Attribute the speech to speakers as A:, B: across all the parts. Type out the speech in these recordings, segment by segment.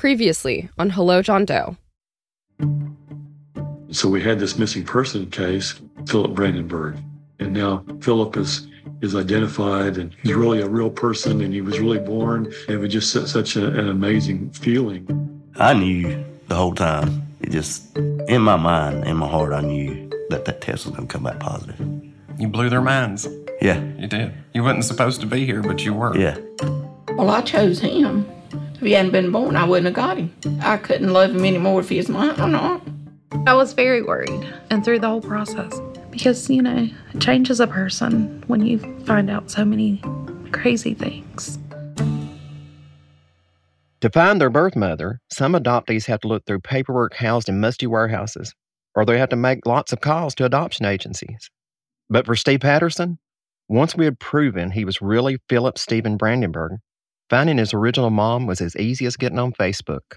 A: Previously on Hello, John Doe.
B: So we had this missing person case, Philip Brandenburg. And now Philip is is identified and he's really a real person and he was really born and it was just such a, an amazing feeling.
C: I knew the whole time. It just, in my mind, in my heart, I knew that that test was going to come back positive.
D: You blew their minds.
C: Yeah.
D: You did. You wasn't supposed to be here, but you were.
C: Yeah.
E: Well, I chose him. If he hadn't been born, I wouldn't have got him. I couldn't love him anymore if he was mine or not.
F: I was very worried and through the whole process because, you know, it changes a person when you find out so many crazy things.
G: To find their birth mother, some adoptees have to look through paperwork housed in musty warehouses, or they have to make lots of calls to adoption agencies. But for Steve Patterson, once we had proven he was really Philip Stephen Brandenburg, finding his original mom was as easy as getting on Facebook.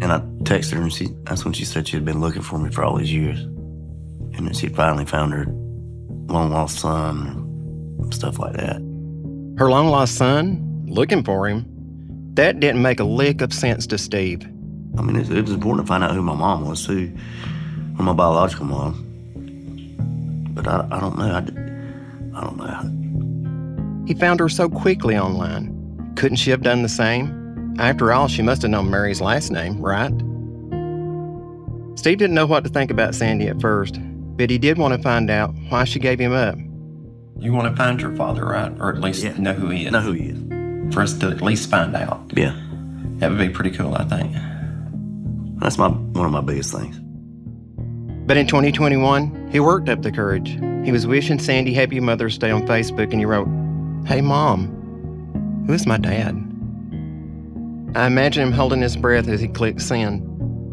C: And I texted her, and she, that's when she said she had been looking for me for all these years. And that she finally found her long lost son and stuff like that.
G: Her long lost son, looking for him, that didn't make a lick of sense to Steve.
C: I mean, it, it was important to find out who my mom was, too, or my biological mom. But I, I don't know. I, I don't know.
G: He found her so quickly online. Couldn't she have done the same? After all, she must have known Mary's last name, right? Steve didn't know what to think about Sandi at first, but he did want to find out why she gave him up.
D: You want to find your father, right? Or at least
C: Yeah.
D: know who he is.
C: Know who he is.
D: For us to at least find out.
C: Yeah.
D: That would be pretty cool, I think.
C: That's my one of my biggest things.
G: But in 2021, he worked up the courage. He was wishing Sandi Happy Mother's Day on Facebook and he wrote, Hey mom, who's my dad? I imagine him holding his breath as he clicked send,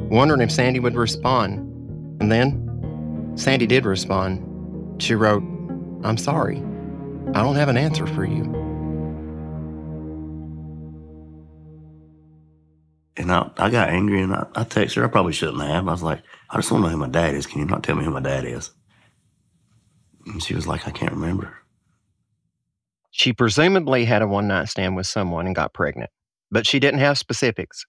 G: wondering if Sandi would respond. And then Sandi did respond. She wrote, I'm sorry. I don't have an answer for you.
C: And I, I got angry and I, I texted her. I probably shouldn't have. I was like, I just want to know who my dad is. Can you not tell me who my dad is? And she was like, I can't remember.
G: She presumably had a one night stand with someone and got pregnant, but she didn't have specifics.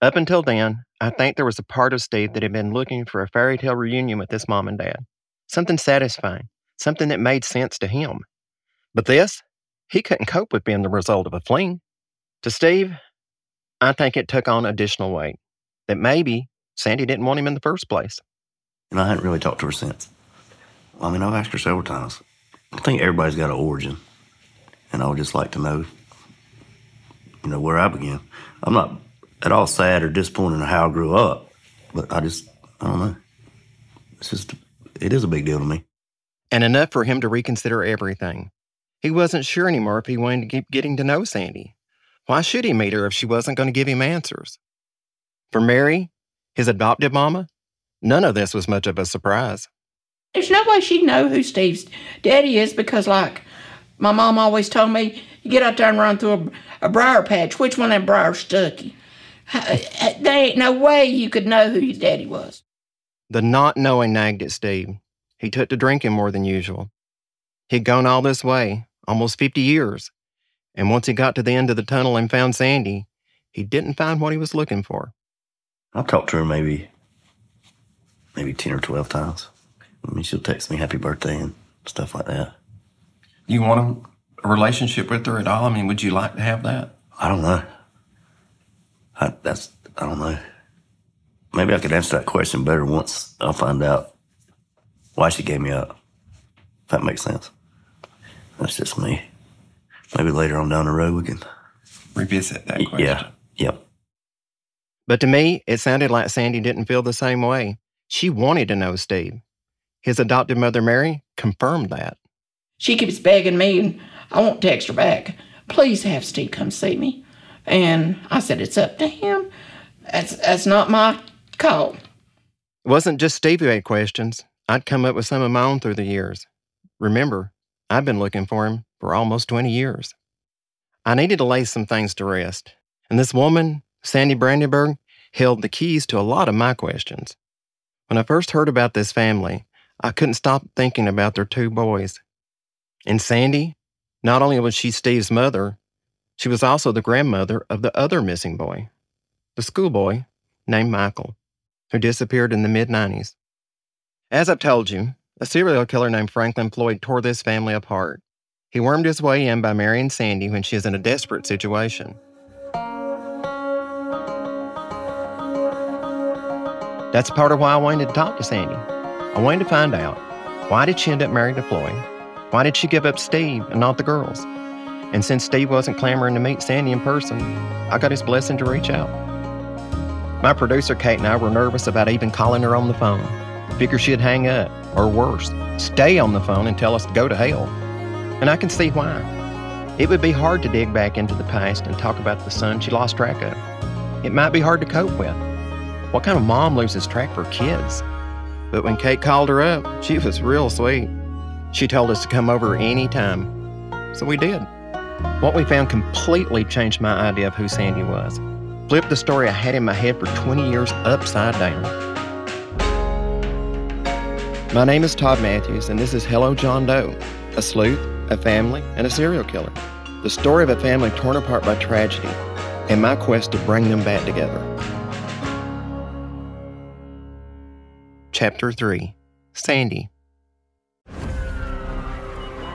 G: Up until then, I think there was a part of Steve that had been looking for a fairy tale reunion with his mom and dad. Something satisfying, something that made sense to him. But this, he couldn't cope with being the result of a fling. To Steve, I think it took on additional weight. That maybe Sandi didn't want him in the first place.
C: And I hadn't really talked to her since. I mean, I've asked her several times. I think everybody's got an origin. And I would just like to know, you know, where I began. I'm not at all sad or disappointed in how I grew up, but I just, I don't know. It's just, it is a big deal to me.
G: And enough for him to reconsider everything. He wasn't sure anymore if he wanted to keep getting to know Sandi. Why should he meet her if she wasn't going to give him answers? For Mary, his adoptive mama, none of this was much of a surprise.
E: There's no way she'd know who Steve's daddy is because, like, My mom always told me, you get out there and run through a, a briar patch. Which one of them briars stuck you? Uh, uh, there ain't no way you could know who your daddy was.
G: The not knowing nagged at Steve. He took to drinking more than usual. He'd gone all this way, almost 50 years, and once he got to the end of the tunnel and found Sandi, he didn't find what he was looking for.
C: I've talked to her maybe, maybe 10 or 12 times. I mean, she'll text me happy birthday and stuff like that.
D: You want a relationship with her at all? I mean, would you like to have that?
C: I don't know. I, that's, I don't know. Maybe I could answer that question better once I find out why she gave me up. If that makes sense. That's just me. Maybe later on down the road we can
D: revisit that question.
C: Yeah. Yep.
G: But to me, it sounded like Sandi didn't feel the same way. She wanted to know Steve. His adopted mother, Mary, confirmed that.
E: She keeps begging me, and I won't text her back. Please have Steve come see me. And I said, It's up to him. That's, that's not my call.
G: It wasn't just Steve who had questions. I'd come up with some of my own through the years. Remember, I've been looking for him for almost 20 years. I needed to lay some things to rest, and this woman, Sandi Brandenburg, held the keys to a lot of my questions. When I first heard about this family, I couldn't stop thinking about their two boys. And Sandi, not only was she Steve's mother, she was also the grandmother of the other missing boy, the schoolboy named Michael, who disappeared in the mid 90s. As I've told you, a serial killer named Franklin Floyd tore this family apart. He wormed his way in by marrying Sandi when she is in a desperate situation. That's part of why I wanted to talk to Sandi. I wanted to find out why did she end up married to Floyd? Why did she give up Steve and not the girls? And since Steve wasn't clamoring to meet Sandi in person, I got his blessing to reach out. My producer Kate and I were nervous about even calling her on the phone. Figure she'd hang up, or worse, stay on the phone and tell us to go to hell. And I can see why. It would be hard to dig back into the past and talk about the son she lost track of. It might be hard to cope with. What kind of mom loses track for kids? But when Kate called her up, she was real sweet. She told us to come over any time. So we did. What we found completely changed my idea of who Sandi was. Flipped the story I had in my head for 20 years upside down. My name is Todd Matthews, and this is Hello John Doe, a sleuth, a family, and a serial killer. The story of a family torn apart by tragedy, and my quest to bring them back together. Chapter 3 Sandi.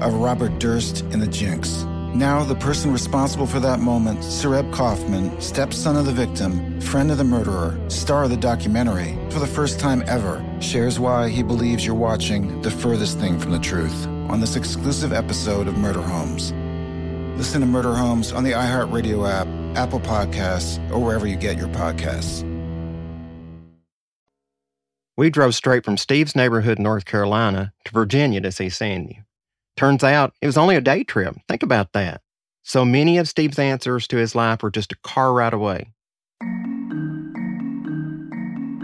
H: of Robert Durst in The Jinx. Now, the person responsible for that moment, Sareb Kaufman, stepson of the victim, friend of the murderer, star of the documentary, for the first time ever, shares why he believes you're watching the furthest thing from the truth on this exclusive episode of Murder Homes. Listen to Murder Homes on the iHeartRadio app, Apple Podcasts, or wherever you get your podcasts.
G: We drove straight from Steve's neighborhood North Carolina to Virginia to see Sandi. Turns out it was only a day trip. Think about that. So many of Steve's answers to his life were just a car ride away.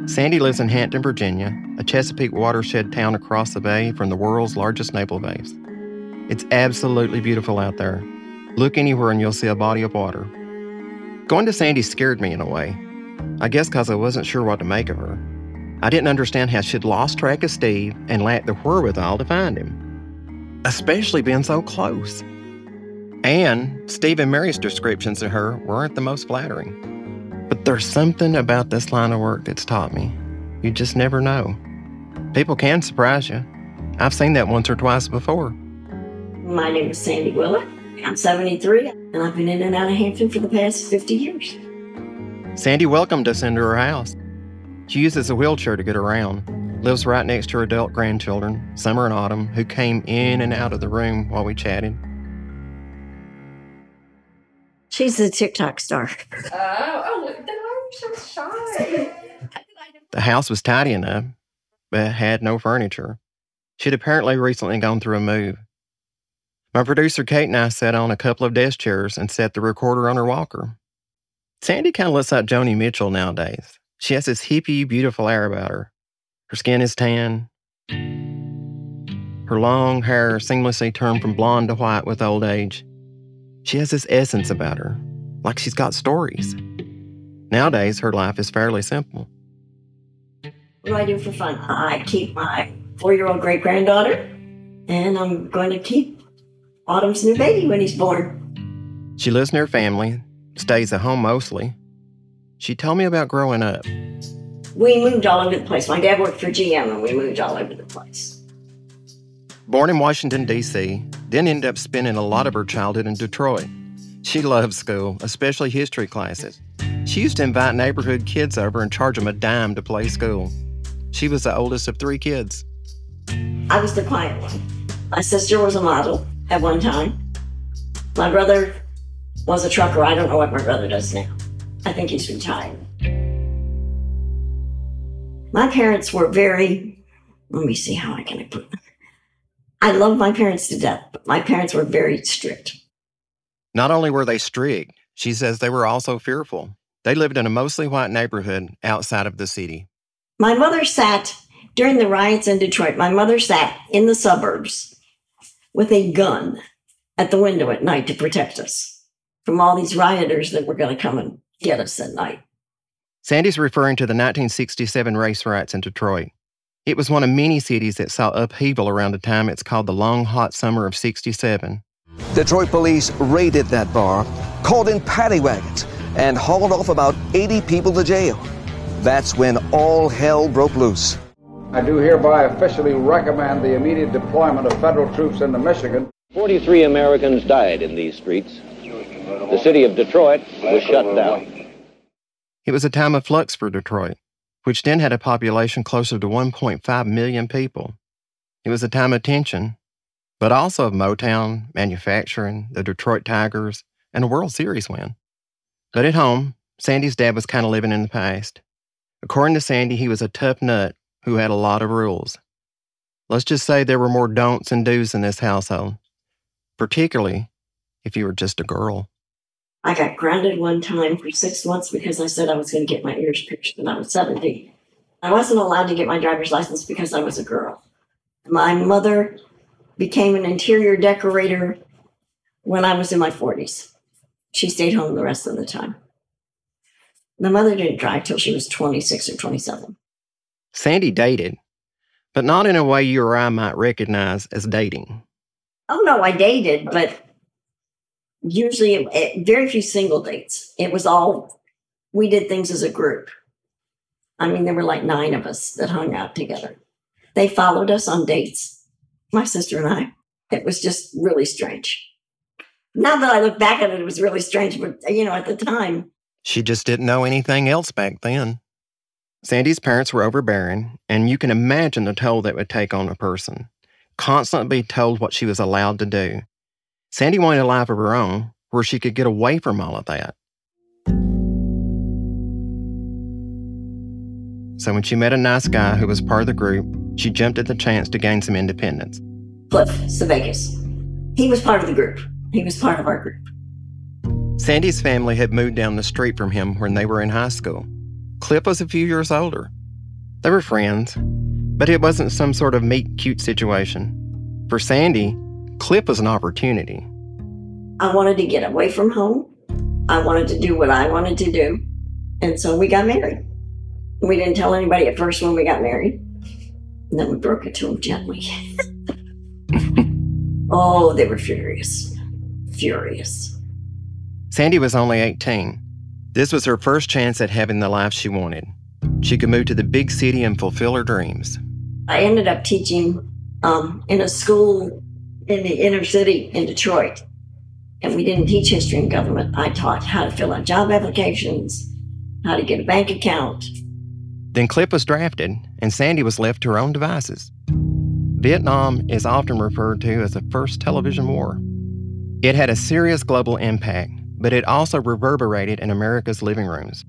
G: Sandi lives in Hampton, Virginia, a Chesapeake watershed town across the bay from the world's largest naval base. It's absolutely beautiful out there. Look anywhere and you'll see a body of water. Going to Sandi scared me in a way. I guess because I wasn't sure what to make of her. I didn't understand how she'd lost track of Steve and lacked the wherewithal to find him, especially being so close. And Steve and Mary's descriptions of her weren't the most flattering. But there's something about this line of work that's taught me. You just never know. People can surprise you. I've seen that once or twice before.
I: My name is Sandi Willett. I'm 73, and I've been in and out of Hampton for the past 50 years.
G: Sandi welcomed us into her house. She uses a wheelchair to get around, lives right next to her adult grandchildren, Summer and Autumn, who came in and out of the room while we chatted.
I: She's a TikTok star.
F: Oh, oh, then why are so shy?
G: The house was tidy enough, but had no furniture. She'd apparently recently gone through a move. My producer Kate and I sat on a couple of desk chairs and set the recorder on her walker. Sandi kind of looks like Joni Mitchell nowadays. She has this hippie, beautiful air about her. Her skin is tan. Her long hair seamlessly turned from blonde to white with old age. She has this essence about her, like she's got stories. Nowadays, her life is fairly simple.
I: What do I do for fun? I keep my four year old great granddaughter, and I'm going to keep Autumn's new baby when he's born.
G: She lives near family, stays at home mostly. She told me about growing up.
I: We moved all over the place. My dad worked for GM, and we moved all over the place.
G: Born in Washington, D.C., then ended up spending a lot of her childhood in Detroit. She loved school, especially history classes. She used to invite neighborhood kids over and charge them a dime to play school. She was the oldest of three kids.
I: I was the quiet one. My sister was a model at one time. My brother was a trucker. I don't know what my brother does now. I think he's retired. My parents were very, let me see how I can put it. I love my parents to death, but my parents were very strict.
G: Not only were they strict, she says they were also fearful. They lived in a mostly white neighborhood outside of the city.
I: My mother sat during the riots in Detroit, my mother sat in the suburbs with a gun at the window at night to protect us from all these rioters that were going to come and get us at night.
G: Sandi's referring to the 1967 race riots in Detroit. It was one of many cities that saw upheaval around the time it's called the Long Hot Summer of 67.
J: Detroit police raided that bar, called in paddy wagons, and hauled off about 80 people to jail. That's when all hell broke loose.
K: I do hereby officially recommend the immediate deployment of federal troops into Michigan.
L: 43 Americans died in these streets. The city of Detroit was shut down.
G: It was a time of flux for Detroit, which then had a population closer to 1.5 million people. It was a time of tension, but also of Motown, manufacturing, the Detroit Tigers, and a World Series win. But at home, Sandi's dad was kind of living in the past. According to Sandi, he was a tough nut who had a lot of rules. Let's just say there were more don'ts and do's in this household, particularly if you were just a girl.
I: I got grounded one time for six months because I said I was going to get my ears pierced when I was 17. I wasn't allowed to get my driver's license because I was a girl. My mother became an interior decorator when I was in my 40s. She stayed home the rest of the time. My mother didn't drive till she was 26 or 27.
G: Sandi dated, but not in a way you or I might recognize as dating.
I: Oh, no, I dated, but usually eh, very few single dates. It was all, we did things as a group. I mean, there were like nine of us that hung out together. They followed us on dates, my sister and I. It was just really strange. Now that I look back at it, it was really strange, but you know, at the time,
G: She just didn't know anything else back then. Sandi's parents were overbearing, and you can imagine the toll that would take on a person. Constantly told what she was allowed to do. Sandi wanted a life of her own where she could get away from all of that. So when she met a nice guy who was part of the group, she jumped at the chance to gain some independence.
I: Cliff Sevegas. He was part of the group. He was part of our group.
G: Sandi's family had moved down the street from him when they were in high school. Cliff was a few years older. They were friends, but it wasn't some sort of meet cute situation. For Sandi, Cliff was an opportunity.
I: I wanted to get away from home. I wanted to do what I wanted to do. And so we got married. We didn't tell anybody at first when we got married. And then we broke it to them gently. oh, they were furious. Furious.
G: Sandi was only 18. This was her first chance at having the life she wanted. She could move to the big city and fulfill her dreams.
I: I ended up teaching um, in a school in the inner city in Detroit. And we didn't teach history and government. I taught how to fill out job applications, how to get a bank account.
G: Then Cliff was drafted, and Sandi was left to her own devices. Vietnam is often referred to as the first television war. It had a serious global impact, but it also reverberated in America's living rooms.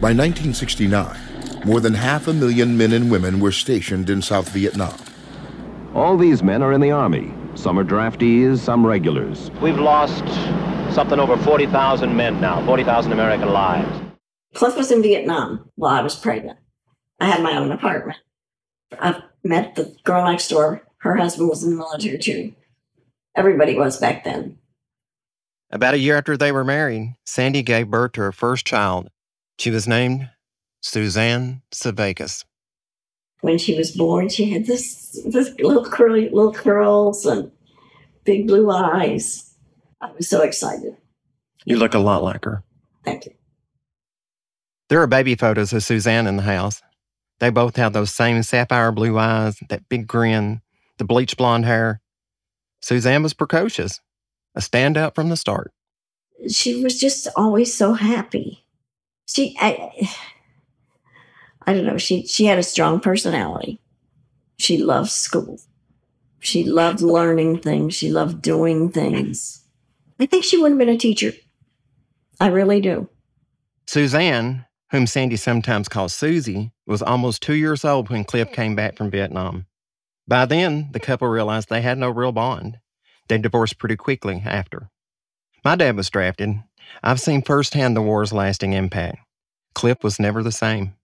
M: By 1969, more than half a million men and women were stationed in South Vietnam.
N: All these men are in the Army. Some are draftees, some regulars.
L: We've lost something over 40,000 men now, 40,000 American lives.
I: Cliff was in Vietnam while I was pregnant. I had my own apartment. I met the girl next door. Her husband was in the military too. Everybody was back then.
G: About a year after they were married, Sandi gave birth to her first child. She was named Suzanne Sevegas.
I: When she was born, she had this, this little curly little curls and big blue eyes. I was so excited.
G: You look a lot like her.
I: Thank you.
G: There are baby photos of Suzanne in the house. They both have those same sapphire blue eyes, that big grin, the bleach blonde hair. Suzanne was precocious, a standout from the start.
I: She was just always so happy. She, I, I don't know. She she had a strong personality. She loved school. She loved learning things. She loved doing things. I think she would have been a teacher. I really do.
G: Suzanne, whom Sandi sometimes calls Susie, was almost two years old when Cliff came back from Vietnam. By then, the couple realized they had no real bond. They divorced pretty quickly after. My dad was drafted. I've seen firsthand the war's lasting impact. Cliff was never the same.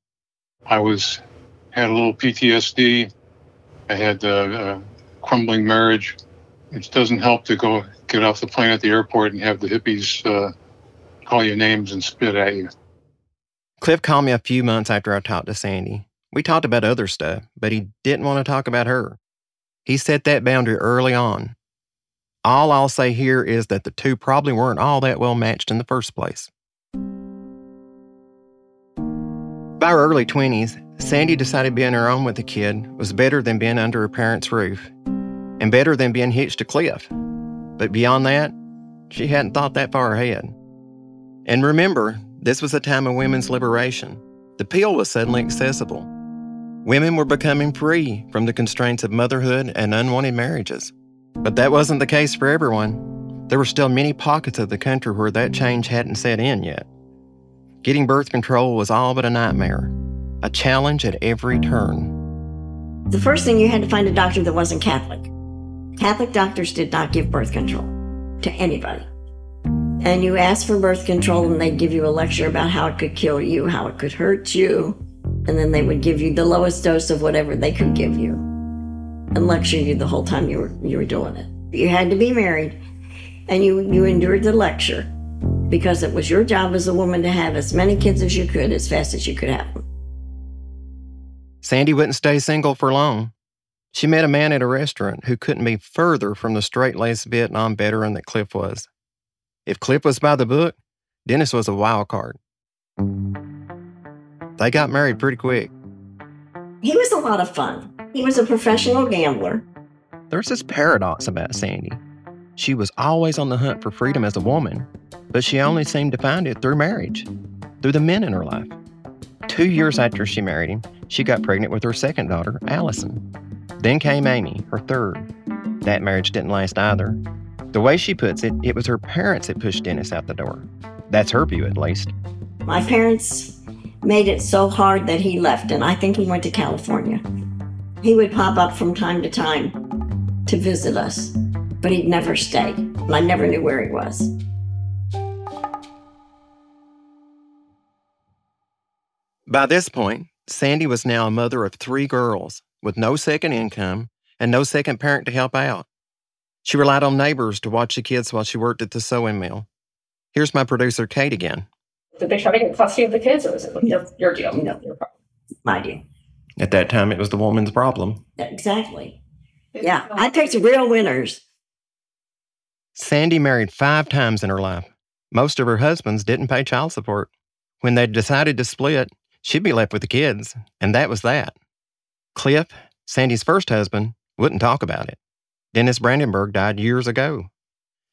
O: I was had a little PTSD. I had a, a crumbling marriage. It doesn't help to go get off the plane at the airport and have the hippies uh, call you names and spit at you.
G: Cliff called me a few months after I talked to Sandi. We talked about other stuff, but he didn't want to talk about her. He set that boundary early on. All I'll say here is that the two probably weren't all that well matched in the first place. By her early 20s, Sandi decided being her own with a kid was better than being under her parents' roof, and better than being hitched to Cliff. But beyond that, she hadn't thought that far ahead. And remember, this was a time of women's liberation. The pill was suddenly accessible. Women were becoming free from the constraints of motherhood and unwanted marriages. But that wasn't the case for everyone. There were still many pockets of the country where that change hadn't set in yet. Getting birth control was all but a nightmare, a challenge at every turn.
I: The first thing you had to find a doctor that wasn't Catholic. Catholic doctors did not give birth control to anybody. And you asked for birth control, and they'd give you a lecture about how it could kill you, how it could hurt you, and then they would give you the lowest dose of whatever they could give you and lecture you the whole time you were you were doing it. You had to be married, and you, you endured the lecture because it was your job as a woman to have as many kids as you could as fast as you could have them.
G: Sandi wouldn't stay single for long. She met a man at a restaurant who couldn't be further from the straight laced Vietnam veteran that Cliff was. If Cliff was by the book, Dennis was a wild card. They got married pretty quick.
I: He was a lot of fun. He was a professional gambler.
G: There's this paradox about Sandi. She was always on the hunt for freedom as a woman, but she only seemed to find it through marriage, through the men in her life. Two years after she married him, she got pregnant with her second daughter, Allison. Then came Amy, her third. That marriage didn't last either. The way she puts it, it was her parents that pushed Dennis out the door. That's her view, at least.
I: My parents made it so hard that he left, and I think he went to California. He would pop up from time to time to visit us, but he'd never stay. I never knew where he was.
G: By this point, Sandi was now a mother of three girls with no second income and no second parent to help out. She relied on neighbors to watch the kids while she worked at the sewing mill. Here's my producer, Kate, again.
P: Did they try to get custody of the kids, or was it your, your deal?
I: No,
P: your problem?
I: My deal.
G: At that time, it was the woman's problem.
I: Exactly. Yeah, I picked real winners.
G: Sandi married five times in her life. Most of her husbands didn't pay child support. When they decided to split, she'd be left with the kids, and that was that. Cliff, Sandi's first husband, wouldn't talk about it. Dennis Brandenburg died years ago.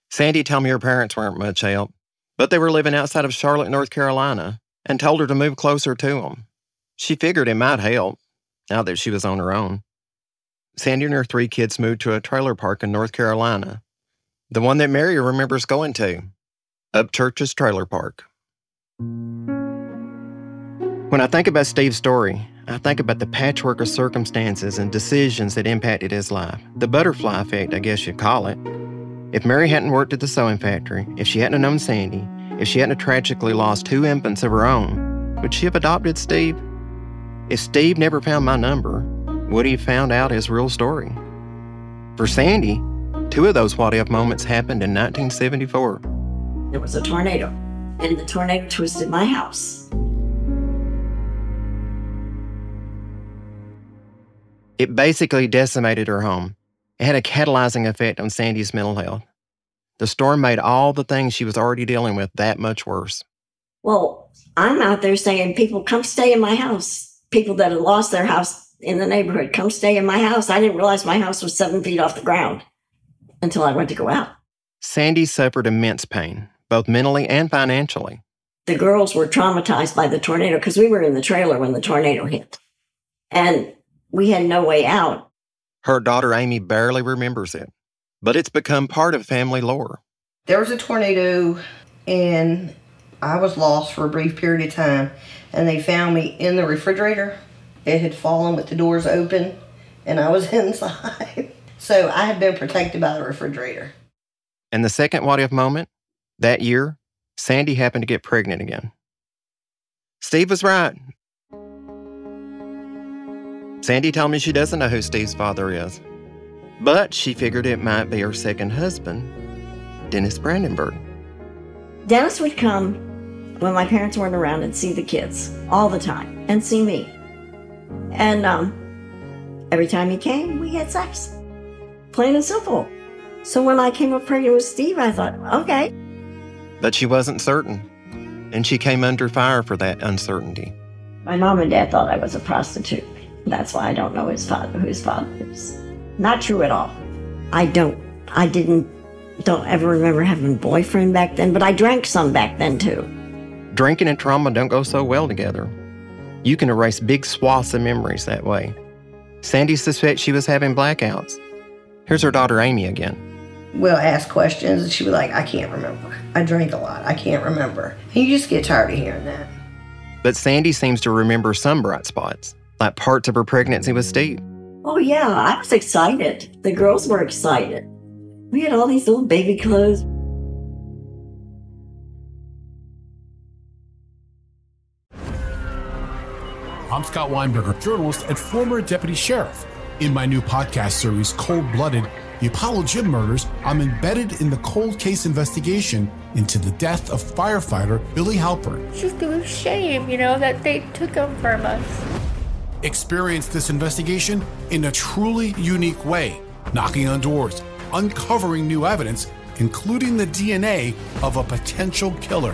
G: Sandi told me her parents weren't much help, but they were living outside of Charlotte, North Carolina, and told her to move closer to them. She figured it might help, now that she was on her own. Sandi and her three kids moved to a trailer park in North Carolina, the one that Mary remembers going to, Upchurch's Trailer Park. When I think about Steve's story, I think about the patchwork of circumstances and decisions that impacted his life. The butterfly effect, I guess you'd call it. If Mary hadn't worked at the sewing factory, if she hadn't known Sandi, if she hadn't tragically lost two infants of her own, would she have adopted Steve? If Steve never found my number, would he have found out his real story? For Sandi, two of those what if moments happened in 1974.
I: There was a tornado, and the tornado twisted my house.
G: It basically decimated her home. It had a catalyzing effect on Sandi's mental health. The storm made all the things she was already dealing with that much worse.
I: Well, I'm out there saying, people come stay in my house. People that had lost their house in the neighborhood, come stay in my house. I didn't realize my house was seven feet off the ground until I went to go out.
G: Sandi suffered immense pain, both mentally and financially.
I: The girls were traumatized by the tornado because we were in the trailer when the tornado hit. And we had no way out.
G: Her daughter Amy barely remembers it, but it's become part of family lore.
Q: There was a tornado, and I was lost for a brief period of time, and they found me in the refrigerator. It had fallen with the doors open, and I was inside. So I had been protected by the refrigerator.
G: And the second what if moment, that year, Sandi happened to get pregnant again. Steve was right. Sandi told me she doesn't know who Steve's father is, but she figured it might be her second husband, Dennis Brandenburg.
I: Dennis would come when my parents weren't around and see the kids all the time and see me. And um, every time he came, we had sex. Plain and simple. So when I came up pregnant with Steve, I thought, okay.
G: But she wasn't certain, and she came under fire for that uncertainty.
I: My mom and dad thought I was a prostitute. That's why I don't know his father, who his father is. Not true at all. I don't, I didn't, don't ever remember having a boyfriend back then, but I drank some back then too.
G: Drinking and trauma don't go so well together. You can erase big swaths of memories that way. Sandi suspects she was having blackouts. Here's her daughter Amy again.
Q: We'll ask questions, and she'd be like, I can't remember. I drank a lot. I can't remember. And you just get tired of hearing that.
G: But Sandi seems to remember some bright spots like parts of her pregnancy with Steve.
I: Oh, yeah, I was excited. The girls were excited. We had all these little baby clothes.
R: I'm Scott Weinberger, journalist and former deputy sheriff. In my new podcast series, Cold Blooded, the Apollo Gym murders, I'm embedded in the cold case investigation into the death of firefighter Billy Halpern.
S: It's just a shame, you know, that they took him from us.
R: Experience this investigation in a truly unique way, knocking on doors, uncovering new evidence, including the DNA of a potential killer.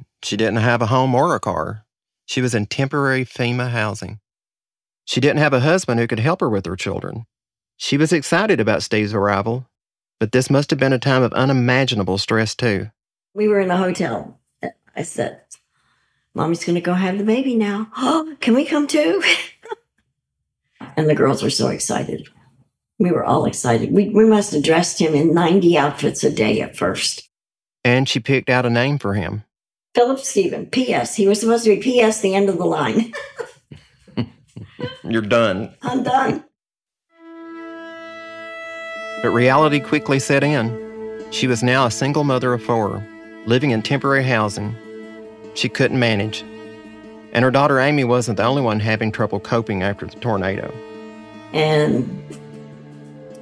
G: she didn't have a home or a car. She was in temporary FEMA housing. She didn't have a husband who could help her with her children. She was excited about Steve's arrival, but this must have been a time of unimaginable stress, too.
I: We were in a hotel. I said, Mommy's going to go have the baby now. Oh, can we come too? and the girls were so excited. We were all excited. We, we must have dressed him in 90 outfits a day at first.
G: And she picked out a name for him
I: Philip Stephen, P.S. He was supposed to be P.S. the end of the line.
G: You're done.
I: I'm done.
G: But reality quickly set in. She was now a single mother of four, living in temporary housing. She couldn't manage. And her daughter Amy wasn't the only one having trouble coping after the tornado.
I: And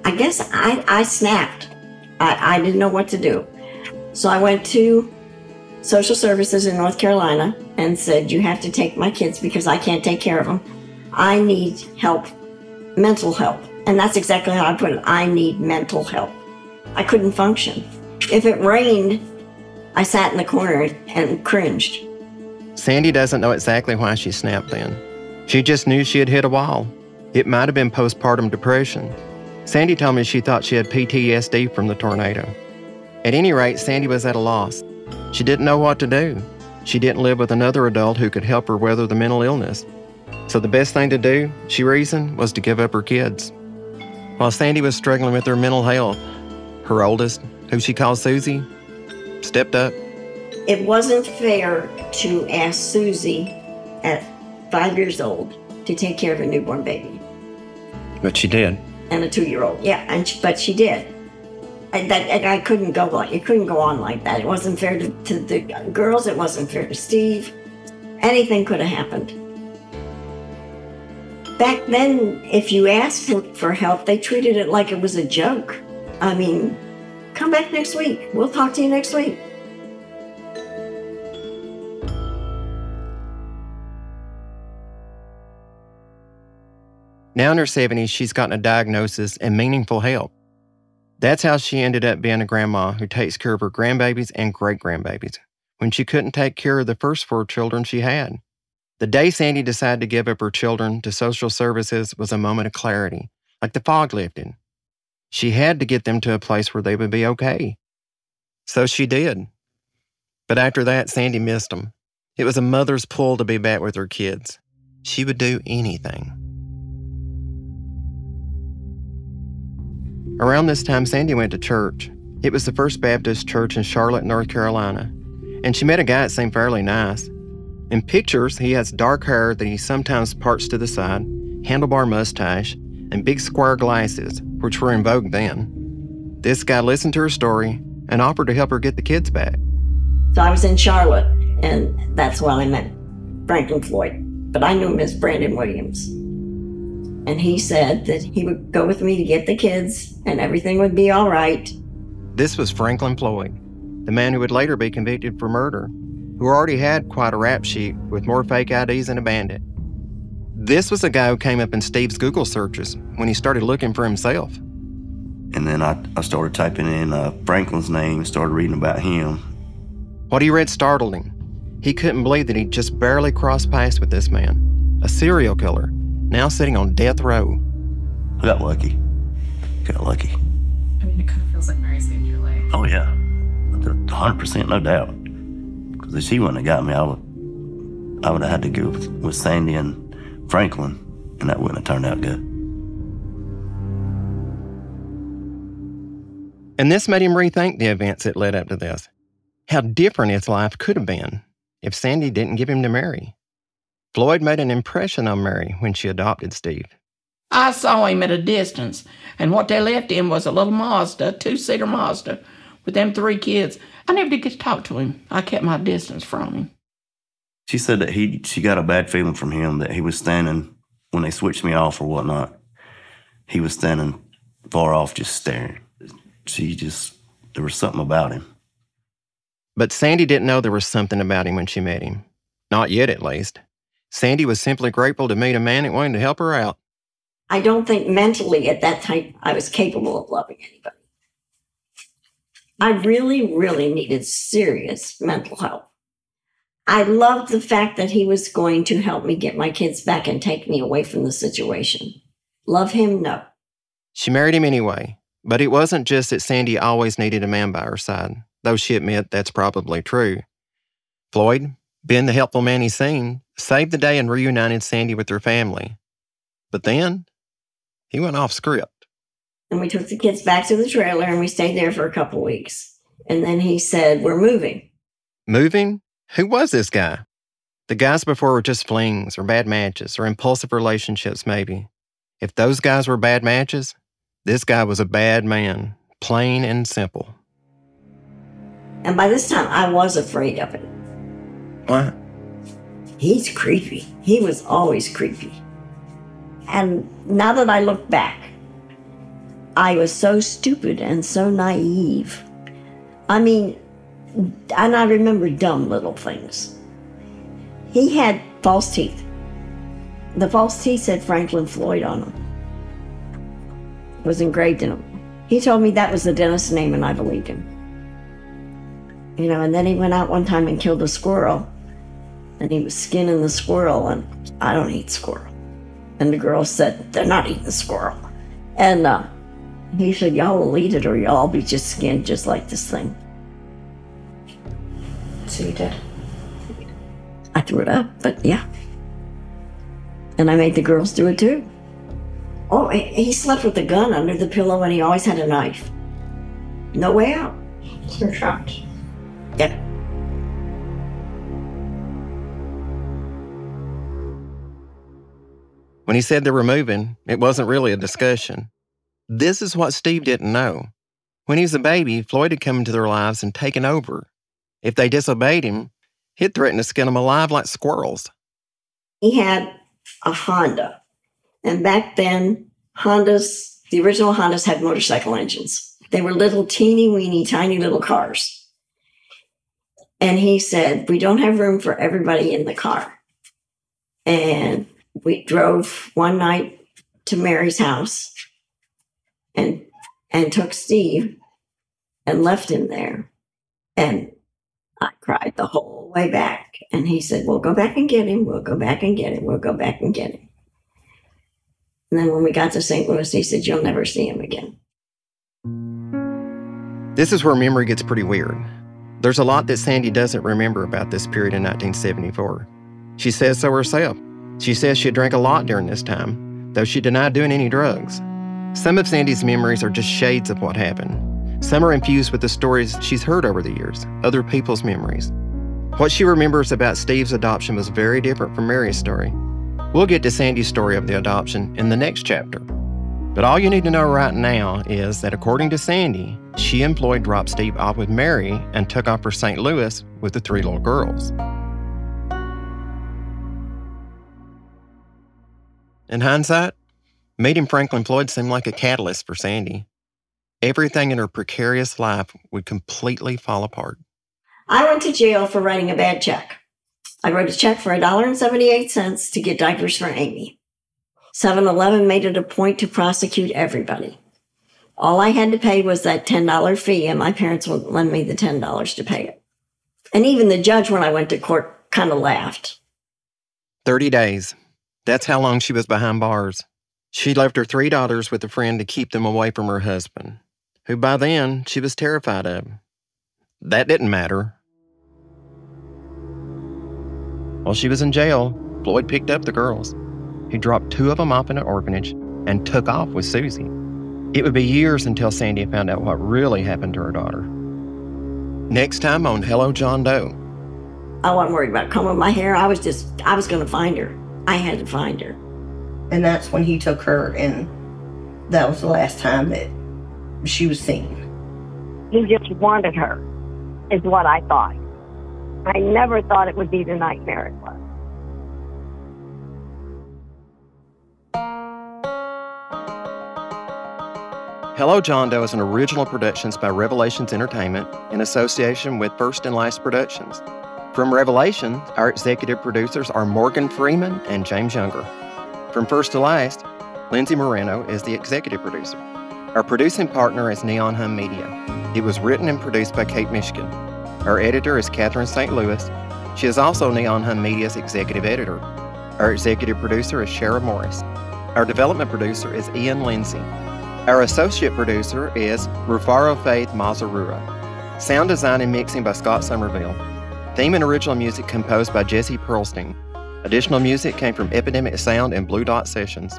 I: I guess I, I snapped. I, I didn't know what to do. So I went to social services in North Carolina and said, You have to take my kids because I can't take care of them. I need help, mental help. And that's exactly how I put it. I need mental help. I couldn't function. If it rained, I sat in the corner and cringed.
G: Sandi doesn't know exactly why she snapped then. She just knew she had hit a wall. It might have been postpartum depression. Sandi told me she thought she had PTSD from the tornado. At any rate, Sandi was at a loss. She didn't know what to do. She didn't live with another adult who could help her weather the mental illness. So the best thing to do, she reasoned, was to give up her kids. While Sandi was struggling with her mental health, her oldest, who she called Susie, stepped up.
I: It wasn't fair to ask Susie at five years old to take care of a newborn baby
G: But she did.
I: and a two-year-old. Yeah, and she, but she did. I, that, I couldn't go like it couldn't go on like that. It wasn't fair to, to the girls. It wasn't fair to Steve. Anything could have happened. Back then, if you asked for help, they treated it like it was a joke. I mean, come back next week. We'll talk to you next week.
G: Now, in her seventies, she's gotten a diagnosis and meaningful help. That's how she ended up being a grandma who takes care of her grandbabies and great grandbabies when she couldn't take care of the first four children she had. The day Sandi decided to give up her children to social services was a moment of clarity, like the fog lifted. She had to get them to a place where they would be okay. So she did. But after that, Sandi missed them. It was a mother's pull to be back with her kids. She would do anything. Around this time, Sandi went to church. It was the First Baptist Church in Charlotte, North Carolina. And she met a guy that seemed fairly nice. In pictures, he has dark hair that he sometimes parts to the side, handlebar mustache, and big square glasses, which were in vogue then. This guy listened to her story and offered to help her get the kids back.
I: So I was in Charlotte, and that's when I met Franklin Floyd. But I knew Miss Brandon Williams. And he said that he would go with me to get the kids and everything would be all right.
G: This was Franklin Floyd, the man who would later be convicted for murder, who already had quite a rap sheet with more fake IDs than a bandit. This was a guy who came up in Steve's Google searches when he started looking for himself.
T: And then I, I started typing in uh, Franklin's name, and started reading about him.
G: What he read startled him. He couldn't believe that he'd just barely crossed paths with this man, a serial killer, now sitting on death row.
T: I got lucky. Got lucky.
U: I mean, it kind of feels like Mary saved your life.
T: Oh, yeah. 100%, no doubt. Because if she wouldn't have got me, I would, I would have had to go with, with Sandi and Franklin, and that wouldn't have turned out good.
G: And this made him rethink the events that led up to this. How different his life could have been if Sandi didn't give him to Mary. Floyd made an impression on Mary when she adopted Steve.
V: I saw him at a distance, and what they left him was a little Mazda, two seater Mazda, with them three kids. I never did get to talk to him. I kept my distance from him.
T: She said that he she got a bad feeling from him that he was standing when they switched me off or whatnot. He was standing far off, just staring. She just there was something about him.
G: But Sandi didn't know there was something about him when she met him. Not yet, at least. Sandi was simply grateful to meet a man that wanted to help her out.
I: I don't think mentally at that time I was capable of loving anybody. I really, really needed serious mental help. I loved the fact that he was going to help me get my kids back and take me away from the situation. Love him? No.
G: She married him anyway, but it wasn't just that Sandi always needed a man by her side, though she admit that's probably true. Floyd, being the helpful man he seemed, saved the day and reunited Sandi with her family. But then, he went off script.
I: And we took the kids back to the trailer and we stayed there for a couple weeks. And then he said, We're moving.
G: Moving? Who was this guy? The guys before were just flings or bad matches or impulsive relationships, maybe. If those guys were bad matches, this guy was a bad man, plain and simple.
I: And by this time, I was afraid of it.
G: What?
I: He's creepy. He was always creepy. And now that I look back, I was so stupid and so naive. I mean, and I remember dumb little things. He had false teeth. The false teeth said Franklin Floyd on them. It was engraved in them. He told me that was the dentist's name, and I believed him. You know, and then he went out one time and killed a squirrel, and he was skinning the squirrel, and I don't eat squirrel. And the girl said, They're not eating squirrel. And uh, he said, Y'all will eat it or y'all be just skinned just like this thing.
U: So you did?
I: I threw it up, but yeah. And I made the girls do it too. Oh, he he slept with a gun under the pillow and he always had a knife. No way out.
U: You're trapped.
G: When he said they were moving, it wasn't really a discussion. This is what Steve didn't know. When he was a baby, Floyd had come into their lives and taken over. If they disobeyed him, he'd threaten to skin them alive like squirrels.
I: He had a Honda. And back then, Hondas, the original Hondas had motorcycle engines. They were little teeny weeny, tiny little cars. And he said, We don't have room for everybody in the car. And we drove one night to Mary's house and and took Steve and left him there. And I cried the whole way back. And he said, We'll go back and get him. We'll go back and get him. We'll go back and get him. And then when we got to St. Louis, he said, You'll never see him again.
G: This is where memory gets pretty weird. There's a lot that Sandi doesn't remember about this period in 1974. She says so herself. She says she drank a lot during this time, though she denied doing any drugs. Some of Sandi's memories are just shades of what happened. Some are infused with the stories she's heard over the years, other people's memories. What she remembers about Steve's adoption was very different from Mary's story. We'll get to Sandi's story of the adoption in the next chapter. But all you need to know right now is that according to Sandi, she employed dropped Steve off with Mary and took off for St. Louis with the three little girls. In hindsight, meeting Franklin Floyd seemed like a catalyst for Sandi. Everything in her precarious life would completely fall apart.
I: I went to jail for writing a bad check. I wrote a check for $1.78 to get diapers for Amy. 7 Eleven made it a point to prosecute everybody. All I had to pay was that $10 fee, and my parents would lend me the $10 to pay it. And even the judge, when I went to court, kind of laughed.
G: 30 days. That's how long she was behind bars. She left her three daughters with a friend to keep them away from her husband, who by then she was terrified of. That didn't matter. While she was in jail, Floyd picked up the girls. He dropped two of them off in an orphanage and took off with Susie. It would be years until Sandi found out what really happened to her daughter. Next time on Hello John Doe.
I: I wasn't worried about combing my hair. I was just, I was going to find her. I had to find her.
Q: And that's when he took her, and that was the last time that she was seen.
W: He just wanted her, is what I thought. I never thought it would be the nightmare it was.
G: Hello John Doe is an original productions by Revelations Entertainment in association with First and Last Productions. From Revelation, our executive producers are Morgan Freeman and James Younger. From First to Last, Lindsay Moreno is the executive producer. Our producing partner is Neon Hum Media. It was written and produced by Kate Michigan. Our editor is Catherine St. Louis. She is also Neon Hum Media's executive editor. Our executive producer is Shara Morris. Our development producer is Ian Lindsay. Our associate producer is Rufaro Faith Mazarura. Sound design and mixing by Scott Somerville. Theme and original music composed by Jesse Pearlstein. Additional music came from Epidemic Sound and Blue Dot Sessions.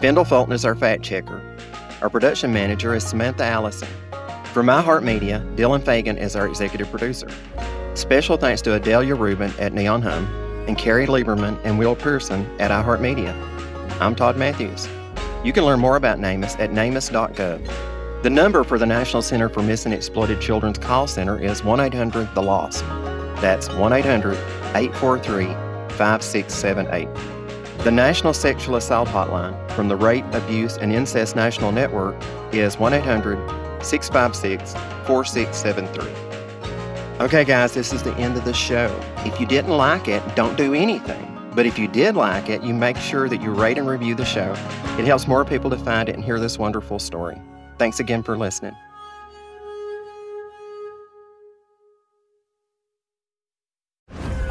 G: Fendel Fulton is our fact checker. Our production manager is Samantha Allison. From iHeartMedia, Dylan Fagan is our executive producer. Special thanks to Adelia Rubin at Neon Hum and Carrie Lieberman and Will Pearson at iHeartMedia. I'm Todd Matthews. You can learn more about NamUs at namus.gov. The number for the National Center for Missing and Exploited Children's call center is 1 800 The Lost. That's 1 800 843 5678. The National Sexual Assault Hotline from the Rape, Abuse, and Incest National Network is 1 800 656 4673. Okay, guys, this is the end of the show. If you didn't like it, don't do anything. But if you did like it, you make sure that you rate and review the show. It helps more people to find it and hear this wonderful story. Thanks again for listening.